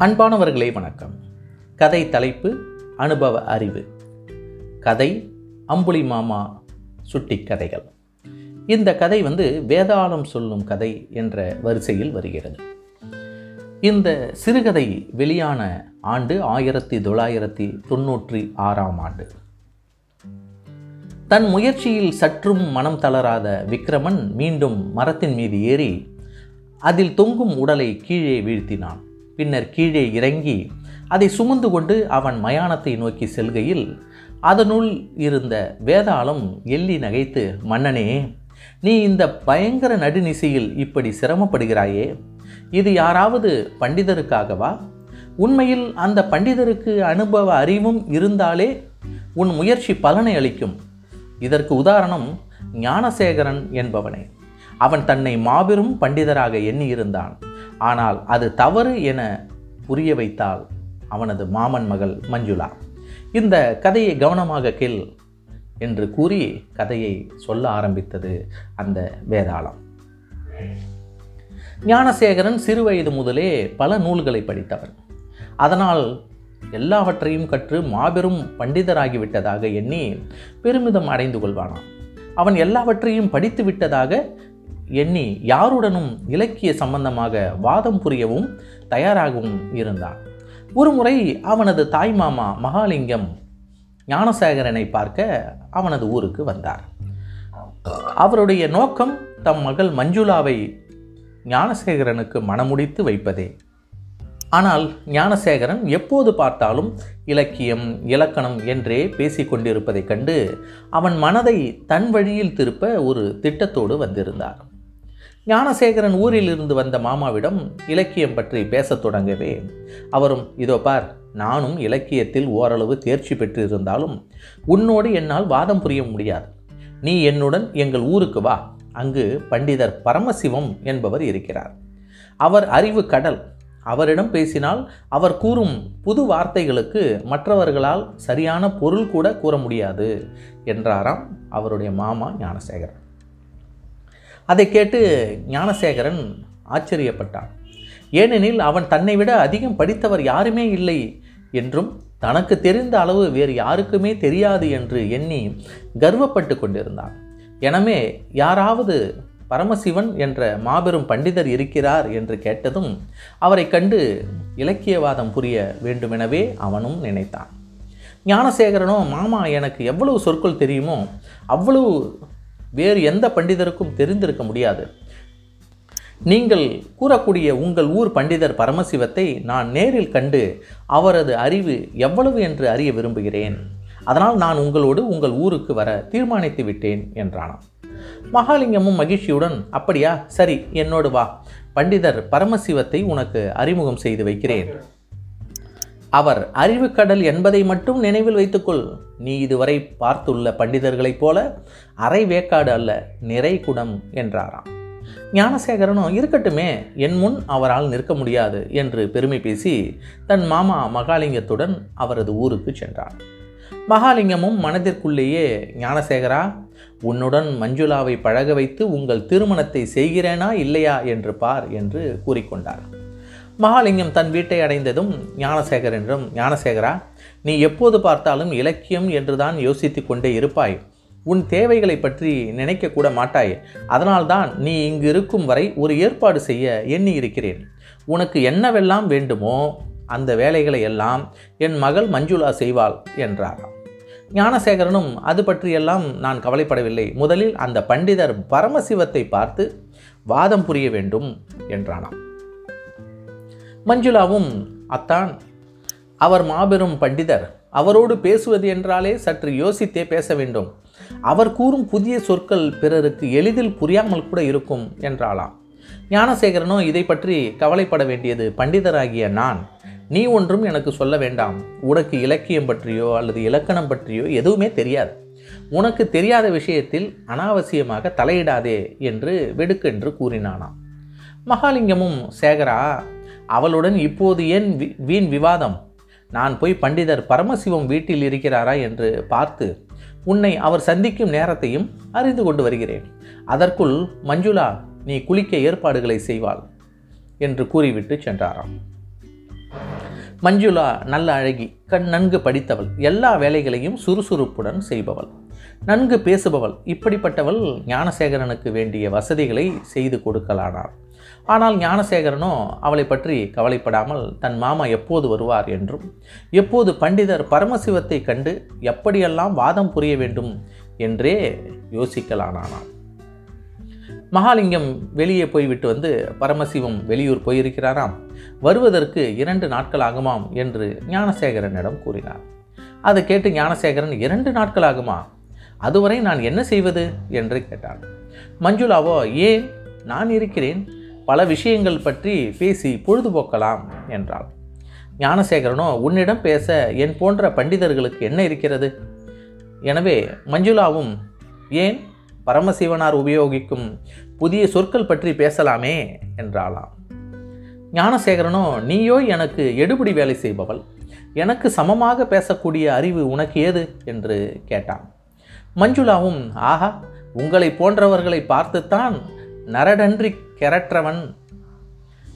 அன்பானவர்களே வணக்கம். கதை தலைப்பு அனுபவ அறிவு. கதை அம்புலி மாமா சுட்டி கதைகள். இந்த கதை வந்து வேதாளம் சொல்லும் கதை என்ற வரிசையில் வருகிறது. இந்த சிறுகதை வெளியான ஆண்டு ஆயிரத்தி தொள்ளாயிரத்தி தொண்ணூற்றி ஆறாம் ஆண்டு. தன் முயற்சியில் சற்றும் மனம் தளராத விக்ரமன் மீண்டும் மரத்தின் மீது ஏறி அதில் தொங்கும் உடலை கீழே வீழ்த்தினான். பின்னர் கீழே இறங்கி அதை சுமந்து கொண்டு அவன் மயானத்தை நோக்கி செல்கையில் அதனுள் இருந்த வேதாளம் எள்ளி நகைத்து மன்னனே நீ இந்த பயங்கர நடுநிசையில் இப்படி சிரமப்படுகிறாயே? இது யாராவது பண்டிதருக்காகவா உண்மையில் அந்த பண்டிதருக்கு அனுபவ அறிவும் இருந்தாலே உன் முயற்சி பலனை அளிக்கும். இதற்கு உதாரணம் ஞானசேகரன் என்பவனே. அவன் தன்னை மாபெரும் பண்டிதராக எண்ணியிருந்தான். ஆனால் அது தவறு என புரிய வைத்தாள் அவனது மாமன் மகள் மஞ்சுளா. இந்த கதையை கவனமாக கேள் என்று கூறி கதையை சொல்ல ஆரம்பித்தது அந்த வேதாளம். ஞானசேகரன் சிறுவயது முதலே பல நூல்களை படித்தவன். அதனால் எல்லாவற்றையும் கற்று மாபெரும் பண்டிதராகிவிட்டதாக எண்ணி பெருமிதம் அடைந்து கொள்வானான் அவன் எல்லாவற்றையும் படித்து விட்டதாக எண்ணி யாருடனும் இலக்கிய சம்பந்தமாக வாதம் புரியவும் தயாராகவும் இருந்தான். ஒருமுறை அவனது தாய்மாமா மகாலிங்கம் ஞானசேகரனை பார்க்க அவனது ஊருக்கு வந்தார். அவருடைய நோக்கம் தம் மகள் மஞ்சுளாவை ஞானசேகரனுக்கு மனமுடித்து வைப்பதே. ஆனால் ஞானசேகரன் எப்போது பார்த்தாலும் இலக்கியம் இலக்கணம் என்றே பேசிக்கொண்டிருப்பதைக் கண்டு அவன் மனதை தன் வழியில் திருப்ப ஒரு திட்டத்தோடு வந்திருந்தார். ஞானசேகரன் ஊரில் இருந்து வந்த மாமாவிடம் இலக்கியம் பற்றி பேசத் தொடங்கவே. அவரும் இதோ பார் நானும் இலக்கியத்தில் ஓரளவு தேர்ச்சி பெற்றிருந்தாலும் உன்னோடு என்னால் வாதம் புரிய முடியாது. நீ என்னுடன் எங்கள் ஊருக்கு வா அங்கு பண்டிதர் பரமசிவம் என்பவர் இருக்கிறார். அவர் அறிவு கடல். அவரிடம் பேசினால் அவர் கூறும் புது வார்த்தைகளுக்கு மற்றவர்களால் சரியான பொருள் கூட கூற முடியாது என்றாராம் அவருடைய மாமா ஞானசேகரன். அதை கேட்டு ஞானசேகரன் ஆச்சரியப்பட்டான். ஏனெனில் அவன் தன்னை விட அதிகம் படித்தவர் யாருமே இல்லை என்றும் தனக்கு தெரிந்த அளவு வேறு யாருக்குமே தெரியாது என்று எண்ணி கர்வப்பட்டு கொண்டிருந்தான். எனவே யாராவது பரமசிவன் என்ற மாபெரும் பண்டிதர் இருக்கிறார் என்று கேட்டதும் அவரை கண்டு இலக்கியவாதம் புரிய வேண்டுமெனவே அவனும் நினைத்தான். ஞானசேகரனோ மாமா எனக்கு எவ்வளவு சொற்கள் தெரியுமோ அவ்வளவு வேறு எந்த பண்டிதருக்கும் தெரிந்திருக்க முடியாது. நீங்கள் கூறக்கூடிய உங்கள் ஊர் பண்டிதர் பரமசிவத்தை நான் நேரில் கண்டு அவரது அறிவு எவ்வளவு என்று அறிய விரும்புகிறேன். அதனால் நான் உங்களோடு உங்கள் ஊருக்கு வர தீர்மானித்து விட்டேன் என்றானாம். மகாலிங்கமும் மகிழ்ச்சியுடன் அப்படியா? சரி என்னோடு வா. பண்டிதர் பரமசிவத்தை உனக்கு அறிமுகம் செய்து வைக்கிறேன். அவர் அறிவுக்கடல் என்பதை மட்டும் நினைவில் வைத்துக்கொள். நீ இதுவரை பார்த்துள்ள பண்டிதர்களைப் போல அரை வேக்காடு அல்ல நிறை குடம் என்றாராம். ஞானசேகரனும் இருக்கட்டுமே என் முன் அவரால் நிற்க முடியாது என்று பெருமை பேசி தன் மாமா மகாலிங்கத்துடன் அவரது ஊருக்கு சென்றார் மகாலிங்கமும் மனதிற்குள்ளேயே ஞானசேகரா உன்னுடன் மஞ்சுளாவை பழக வைத்து உங்கள் திருமணத்தை செய்கிறேனா இல்லையா என்று பார் என்று கூறிக்கொண்டார். மகாலிங்கம் தன் வீட்டை அடைந்ததும் ஞானசேகர் என்றும் ஞானசேகரா நீ எப்போது பார்த்தாலும் இலக்கியம் என்றுதான் யோசித்து கொண்டே இருப்பாய். உன் தேவைகளை பற்றி நினைக்க கூட மாட்டாய். அதனால்தான் நீ இங்கு இருக்கும் வரை ஒரு ஏற்பாடு செய்ய எண்ணி இருக்கிறேன் உனக்கு என்னவெல்லாம் வேண்டுமோ அந்த வேலைகளை எல்லாம் என் மகள் மஞ்சுளா செய்வாள் என்றாராம் ஞானசேகரனும் அது பற்றியெல்லாம் நான் கவலைப்படவில்லை. முதலில் அந்த பண்டிதர் பரமசிவத்தை பார்த்து வாதம் புரிய வேண்டும் என்றானாம். மஞ்சுளாவும் அத்தான் அவர் மாபெரும் பண்டிதர். அவரோடு பேசுவது என்றாலே சற்று யோசித்தே பேச வேண்டும். அவர் கூறும் புதிய சொற்கள் பிறருக்கு எளிதில் புரியாமல் கூட இருக்கும் என்றாளாம். ஞானசேகரனோ இதை பற்றி கவலைப்பட வேண்டியது பண்டிதராகிய நான். நீ ஒன்றும் எனக்கு சொல்ல வேண்டாம். உனக்கு இலக்கியம் பற்றியோ அல்லது இலக்கணம் பற்றியோ எதுவுமே தெரியாது. உனக்கு தெரியாத விஷயத்தில் அனாவசியமாக தலையிடாதே என்று வெடுக்கென்று கூறினானாம். மகாலிங்கமும் சேகரா அவளுடன் இப்போது ஏன் வீண் விவாதம்? நான் போய் பண்டிதர் பரமசிவம் வீட்டில் இருக்கிறாரா என்று பார்த்து உன்னை அவர் சந்திக்கும் நேரத்தையும் அறிந்து கொண்டு வருகிறேன். அதற்குள் மஞ்சுளா நீ குளிக்க ஏற்பாடுகளை செய்வாள் என்று கூறிவிட்டு சென்றாராம். மஞ்சுளா நல்ல அழகி கண் நன்கு படித்தவள் எல்லா வேலைகளையும் சுறுசுறுப்புடன் செய்பவள். நன்கு பேசுபவள் இப்படிப்பட்டவள் ஞானசேகரனுக்கு வேண்டிய வசதிகளை செய்து கொடுக்கலானாள். ஆனால் ஞானசேகரனோ அவளை பற்றி கவலைப்படாமல் தன் மாமா எப்போது வருவார் என்றும் எப்போது பண்டிதர் பரமசிவத்தை கண்டு எப்படியெல்லாம் வாதம் புரிய வேண்டும் என்றே யோசிக்கலானானான் மகாலிங்கம் வெளியே போய்விட்டு வந்து பரமசிவம் வெளியூர் போயிருக்கிறாராம். வருவதற்கு இரண்டு நாட்கள் ஆகுமாம் என்று ஞானசேகரனிடம் கூறினார். அதை கேட்டு ஞானசேகரன் இரண்டு நாட்கள் ஆகுமா அதுவரை நான் என்ன செய்வது? என்று கேட்டான். மஞ்சுளாவோ ஏன் நான் இருக்கிறேன். பல விஷயங்கள் பற்றி பேசி பொழுதுபோக்கலாம் என்றாள். ஞானசேகரனோ உன்னிடம் பேச என் போன்ற பண்டிதர்களுக்கு என்ன இருக்கிறது? எனவே மஞ்சுளாவும் ஏன் பரமசிவனார் உபயோகிக்கும் புதிய சொற்கள் பற்றி பேசலாமே என்றாளாம். ஞானசேகரனோ நீயோ எனக்கு எடுபடி வேலை செய்பவள். எனக்கு சமமாக பேசக்கூடிய அறிவு உனக்கு ஏது? என்று கேட்டான். மஞ்சுளாவும் ஆஹா உங்களை போன்றவர்களை பார்த்துத்தான் நரடன்றி கெரற்றவன்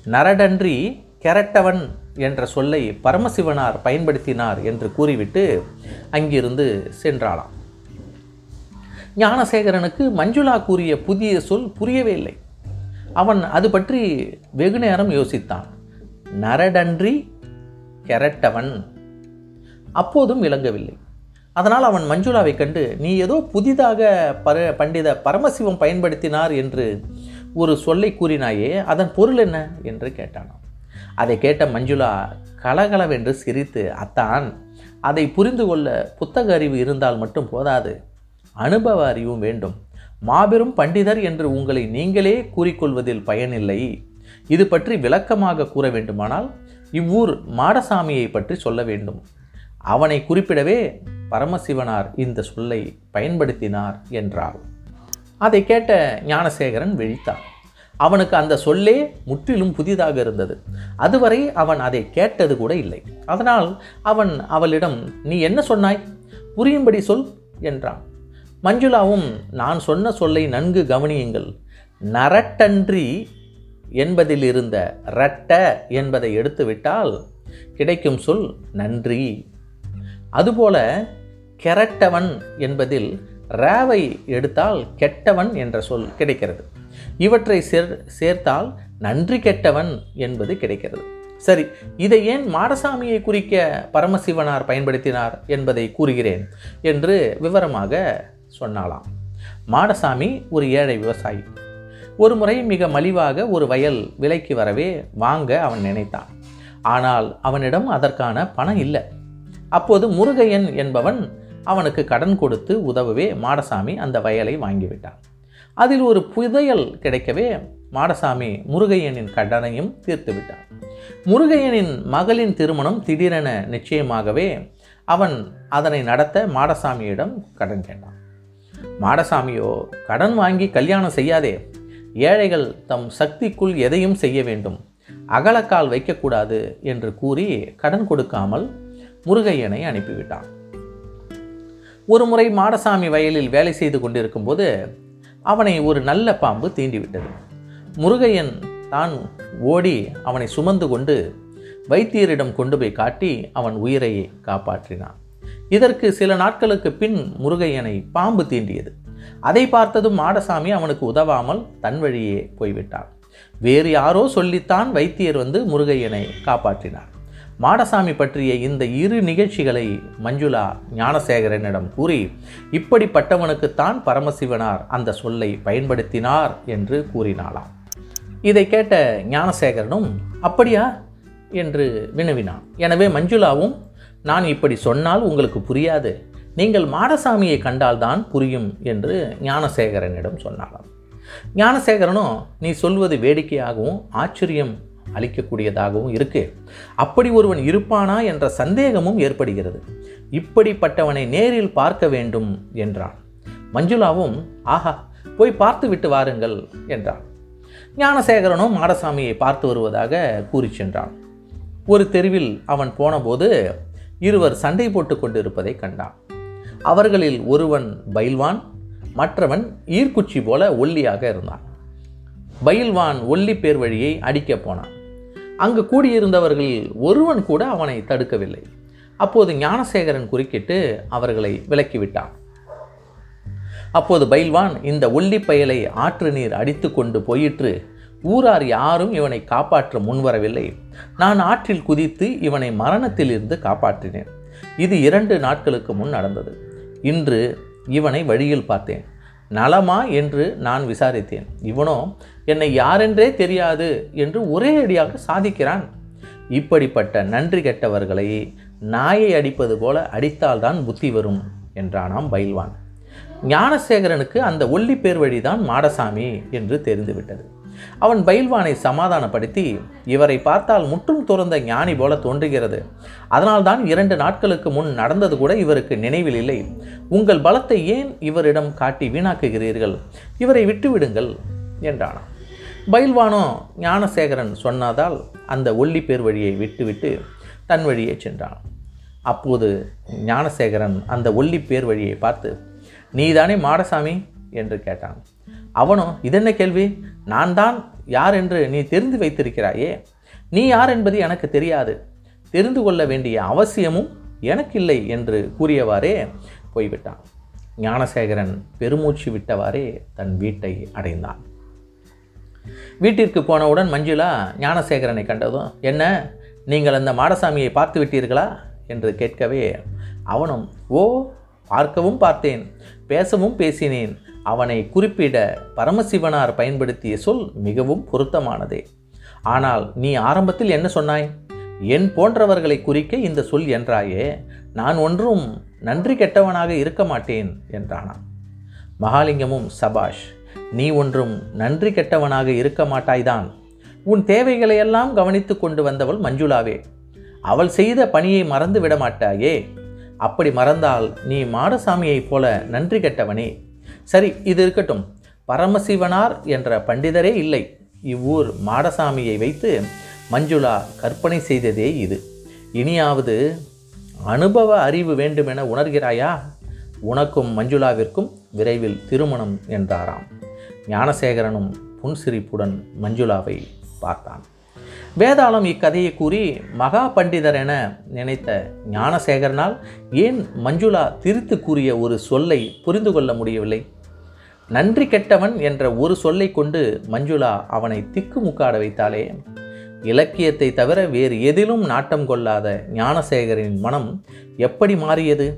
நரடன்றி கெரட்டவன் என்ற சொல்லை பரமசிவனார் பயன்படுத்தினார் என்று கூறிவிட்டு அங்கிருந்து சென்றாளாம். ஞானசேகரனுக்கு மஞ்சுளா கூறிய புதிய சொல் புரியவே இல்லை. அவன் அது பற்றி வெகு நேரம் யோசித்தான். நரடன்றி கெரட்டவன். அப்போதும் விளங்கவில்லை. அதனால் அவன் மஞ்சுளாவை கண்டு நீ ஏதோ புதிதாக பர பண்டித பரமசிவம் பயன்படுத்தினார் என்று ஒரு சொல்லை கூறினாயே அதன் பொருள் என்ன? என்று கேட்டானாம். அதை கேட்ட மஞ்சுளா கலகலவென்று சிரித்து அத்தான் அதை புரிந்து கொள்ள புத்தக அறிவு இருந்தால் மட்டும் போதாது. அனுபவ அறிவும் வேண்டும். மாபெரும் பண்டிதர் என்று உங்களை நீங்களே கூறிக்கொள்வதில் பயனில்லை. இது பற்றி விளக்கமாக கூற வேண்டுமானால் இவ்வூர் மாடசாமியை பற்றி சொல்ல வேண்டும். அவனை குறிப்பிடவே பரமசிவனார் இந்த சொல்லை பயன்படுத்தினார் என்றார் அதை கேட்ட ஞானசேகரன் விழித்தான் அவனுக்கு அந்த சொல்லே முற்றிலும் புதிதாக இருந்தது. அதுவரை அவன் அதை கேட்டது கூட இல்லை. அதனால் அவன் அவளிடம் நீ என்ன சொன்னாய்? புரியும்படி சொல் என்றான். மஞ்சுளாவும் நான் சொன்ன சொல்லை நன்கு கவனியுங்கள். நரட்டன்றி என்பதில் இருந்த ரட்ட என்பதை எடுத்துவிட்டால் கிடைக்கும் சொல் நன்றி. அதுபோல கெரட்டவன் என்பதில் ராவை எடுத்தால் கெட்டவன் என்ற சொல் கிடைக்கிறது. இவற்றை சேர் சேர்த்தால் நன்றி கெட்டவன் என்பது கிடைக்கிறது. சரி இதை ஏன் மாடசாமியை குறிக்க பரமசிவனார் பயன்படுத்தினார் என்பதை கூறுகிறேன் என்று விவரமாக சொன்னாலாம். மாடசாமி ஒரு ஏழை விவசாயி. ஒரு முறை மிக மலிவாக ஒரு வயல் விலைக்கு வரவே வாங்க அவன் நினைத்தான். ஆனால் அவனிடம் அதற்கான பணம் இல்லை. அப்போது முருகையன் என்பவன் அவனுக்கு கடன் கொடுத்து உதவவே மாடசாமி அந்த வயலை வாங்கிவிட்டான். அதில் ஒரு புதையல் கிடைக்கவே மாடசாமி முருகையனின் கடனையும் தீர்த்து விட்டான் முருகையனின் மகளின் திருமணம் திடீரென நிச்சயமாகவே அவன் அதனை நடத்த மாடசாமியிடம் கடன் கேட்டான். மாடசாமியோ கடன் வாங்கி கல்யாணம் செய்யாதே. ஏழைகள் தம் சக்திக்குள் எதையும் செய்ய வேண்டும். அகலக்கால் வைக்கக்கூடாது என்று கூறி கடன் கொடுக்காமல் முருகையனை அனுப்பிவிட்டான். ஒரு முறை மாடசாமி வயலில் வேலை செய்து கொண்டிருக்கும்போது அவனை ஒரு நல்ல பாம்பு தீண்டிவிட்டது. முருகையன் தான் ஓடி அவனை சுமந்து கொண்டு வைத்தியரிடம் கொண்டு போய் காட்டி அவன் உயிரை காப்பாற்றினான். இதற்கு சில நாட்களுக்கு பின் முருகையனை பாம்பு தீண்டியது. அதை பார்த்ததும் மாடசாமி அவனுக்கு உதவாமல் தன் வழியே போய்விட்டான். வேறு யாரோ சொல்லித்தான் வைத்தியர் வந்து முருகையனை காப்பாற்றினார். மாடசாமி பற்றிய இந்த இரு நிகழ்ச்சிகளை மஞ்சுளா ஞானசேகரனிடம் கூறி இப்படிப்பட்டவனுக்குத்தான் பரமசிவனார் அந்த சொல்லை பயன்படுத்தினார் என்று கூறினாளாம். இதை கேட்ட ஞானசேகரனும் அப்படியா? என்று வினவினான். எனவே மஞ்சுளாவும் நான் இப்படி சொன்னால் உங்களுக்கு புரியாது. நீங்கள் மாடசாமியை கண்டால்தான் புரியும் என்று ஞானசேகரனிடம் சொன்னாராம் ஞானசேகரனும் நீ சொல்வது வேடிக்கையாகவும் ஆச்சரியம் அளிக்கக்கூடியதாகவும் இருக்கு. அப்படி ஒருவன் இருப்பானா என்ற சந்தேகமும் ஏற்படுகிறது. இப்படிப்பட்டவனை நேரில் பார்க்க வேண்டும் என்றான். மஞ்சுளாவும் ஆஹா போய் பார்த்து விட்டு வாருங்கள் என்றான். ஞானசேகரனும் மாடசாமியை பார்த்து வருவதாக கூறி சென்றான். ஒரு தெருவில் அவன் போனபோது இருவர் சண்டை போட்டு கொண்டிருப்பதை கண்டான். அவர்களில் ஒருவன் பைல்வான் மற்றவன் ஈர்க்குச்சி போல ஒல்லியாக இருந்தான். பயில்வான் ஒல்லி பேர் வழியை அடிக்கப் போனான். அங்கு கூடியிருந்தவர்கள் ஒருவன் கூட அவனை தடுக்கவில்லை. அப்போது ஞானசேகரன் குறுக்கிட்டு அவர்களை விலக்கிவிட்டான். அப்போது பைல்வான் இந்த ஒல்லி பயலை ஆற்று நீர் அடித்து கொண்டு போயிற்று. ஊரார் யாரும் இவனை காப்பாற்ற முன்வரவில்லை. நான் ஆற்றில் குதித்து இவனை மரணத்தில் இருந்து காப்பாற்றினேன். இது இரண்டு நாட்களுக்கு முன் நடந்தது. இன்று இவனை வழியில் பார்த்தேன். நலமா என்று நான் விசாரித்தேன். இவனோ என்னை யாரென்றே தெரியாது என்று ஒரே அடியாக சாதிக்கிறான். இப்படிப்பட்ட நன்றி கெட்டவர்களை நாயை அடிப்பது போல அடித்தால்தான் புத்தி வரும் என்றானாம் பயில்வான் ஞானசேகரனுக்கு அந்த ஒல்லி பேர் வழிதான் மாடசாமி என்று தெரிந்துவிட்டது. அவன் பயில்வானை சமாதானப்படுத்தி இவரை பார்த்தால் முற்றும் துறந்த ஞானி போல தோன்றுகிறது. அதனால்தான் இரண்டு நாட்களுக்கு முன் நடந்தது கூட இவருக்கு நினைவில் இல்லை. உங்கள் பலத்தை ஏன் இவரிடம் காட்டி வீணாக்குகிறீர்கள்? இவரை விட்டுவிடுங்கள் என்றானாம். பயில்வானோ ஞானசேகரன் சொன்னதால் அந்த ஒல்லி பேர் வழியை விட்டுவிட்டு தன் வழியே சென்றான். அப்போது ஞானசேகரன் அந்த ஒல்லி பேர் வழியை பார்த்து நீதானே மாடசாமி? என்று கேட்டான். அவனோ இதென்ன கேள்வி? நான் தான் யார் என்று நீ தெரிந்து வைத்திருக்கிறாயே? நீ யார் என்பது எனக்கு தெரியாது. தெரிந்து கொள்ள வேண்டிய அவசியமும் எனக்கில்லை என்று கூறியவாறே போய்விட்டான். ஞானசேகரன் பெருமூச்சு விட்டவாறே தன் வீட்டை அடைந்தான். வீட்டிற்கு போனவுடன் மஞ்சுளா ஞானசேகரனை கண்டதும் என்ன நீங்கள் அந்த மாடசாமியை பார்த்து விட்டீர்களா? என்று கேட்கவே அவனும் ஓ பார்க்கவும் பார்த்தேன் பேசவும் பேசினேன். அவனை குறிப்பிட பரமசிவனார் பயன்படுத்திய சொல் மிகவும் பொருத்தமானதே. ஆனால் நீ ஆரம்பத்தில் என்ன சொன்னாய்? என் போன்றவர்களை குறிக்க இந்த சொல் என்றாயே நான் ஒன்றும் நன்றி கெட்டவனாக இருக்க மாட்டேன் என்றானாம். மகாலிங்கமும் சபாஷ் நீ ஒன்றும் நன்றி கெட்டவனாக இருக்க மாட்டாய்தான். உன் தேவைகளையெல்லாம் கவனித்து கொண்டு வந்தவள் மஞ்சுளாவே. அவள் செய்த பணியை மறந்து விட மாட்டாயே. அப்படி மறந்தால் நீ மாடசாமியைப் போல நன்றி கெட்டவனே. சரி இது இருக்கட்டும். பரமசிவனார் என்ற பண்டிதரே இல்லை. இவ்வூர் மாடசாமியை வைத்து மஞ்சுளா கற்பனை செய்ததே இது. இனியாவது அனுபவ அறிவு வேண்டுமென உணர்கிறாயா? உனக்கும் மஞ்சுளாவிற்கும் விரைவில் திருமணம் என்றாராம். ஞானசேகரனும் புன்சிரிப்புடன் மஞ்சுளாவை பார்த்தான். வேதாளம் இக்கதையை கூறி மகா பண்டிதர் என நினைத்த ஞானசேகரனால் ஏன் மஞ்சுளா திரித்து கூறிய ஒரு சொல்லை புரிந்து கொள்ள முடியவில்லை? நன்றி கெட்டவன் என்ற ஒரு சொல்லை கொண்டு மஞ்சுளா அவனை திக்குமுக்காட வைத்தாலே இலக்கியத்தை தவிர வேறு எதிலும் நாட்டம் கொள்ளாத ஞானசேகரின் மனம் எப்படி மாறியது?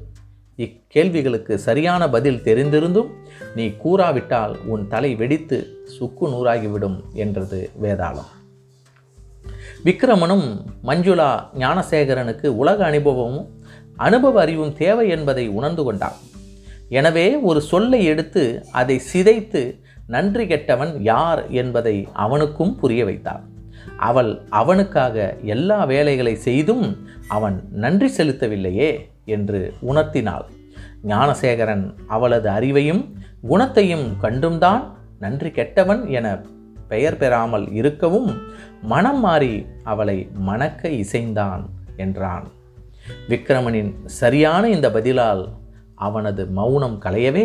இக்கேள்விகளுக்கு சரியான பதில் தெரிந்திருந்தும் நீ கூறாவிட்டால் உன் தலை வெடித்து சுக்கு நூறாகிவிடும் என்றது வேதாளம். விக்ரமனும் மஞ்சுளா ஞானசேகரனுக்கு உலக அனுபவமும் அனுபவ அறிவும் தேவை என்பதை உணர்ந்து கொண்டான். எனவே ஒரு சொல்லை எடுத்து அதை சிதைத்து நன்றி கெட்டவன் யார் என்பதை அவனுக்கும் புரிய வைத்தார் அவள் அவனுக்காக எல்லா வேலைகளை செய்தும் அவன் நன்றி செலுத்தவில்லையே என்று உணர்த்தினாள். ஞானசேகரன் அவளது அறிவையும் குணத்தையும் கண்டும்தான் நன்றி கெட்டவன் என பெயர் பெறாமல் இருக்கவும் மனம் மாறி அவளை மணக்க இசைந்தான் என்றான். விக்ரமனின் சரியான இந்த பதிலால் அவனது மௌனம் களையவே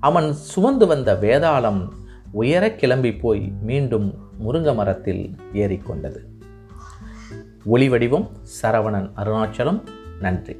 அவன் சுமந்து வந்த வேதாளம் உயர கிளம்பி போய் மீண்டும் முருங்க மரத்தில் ஏறிக்கொண்டது. ஒளி வடிவம் சரவணன் அருணாச்சலம் நன்றி.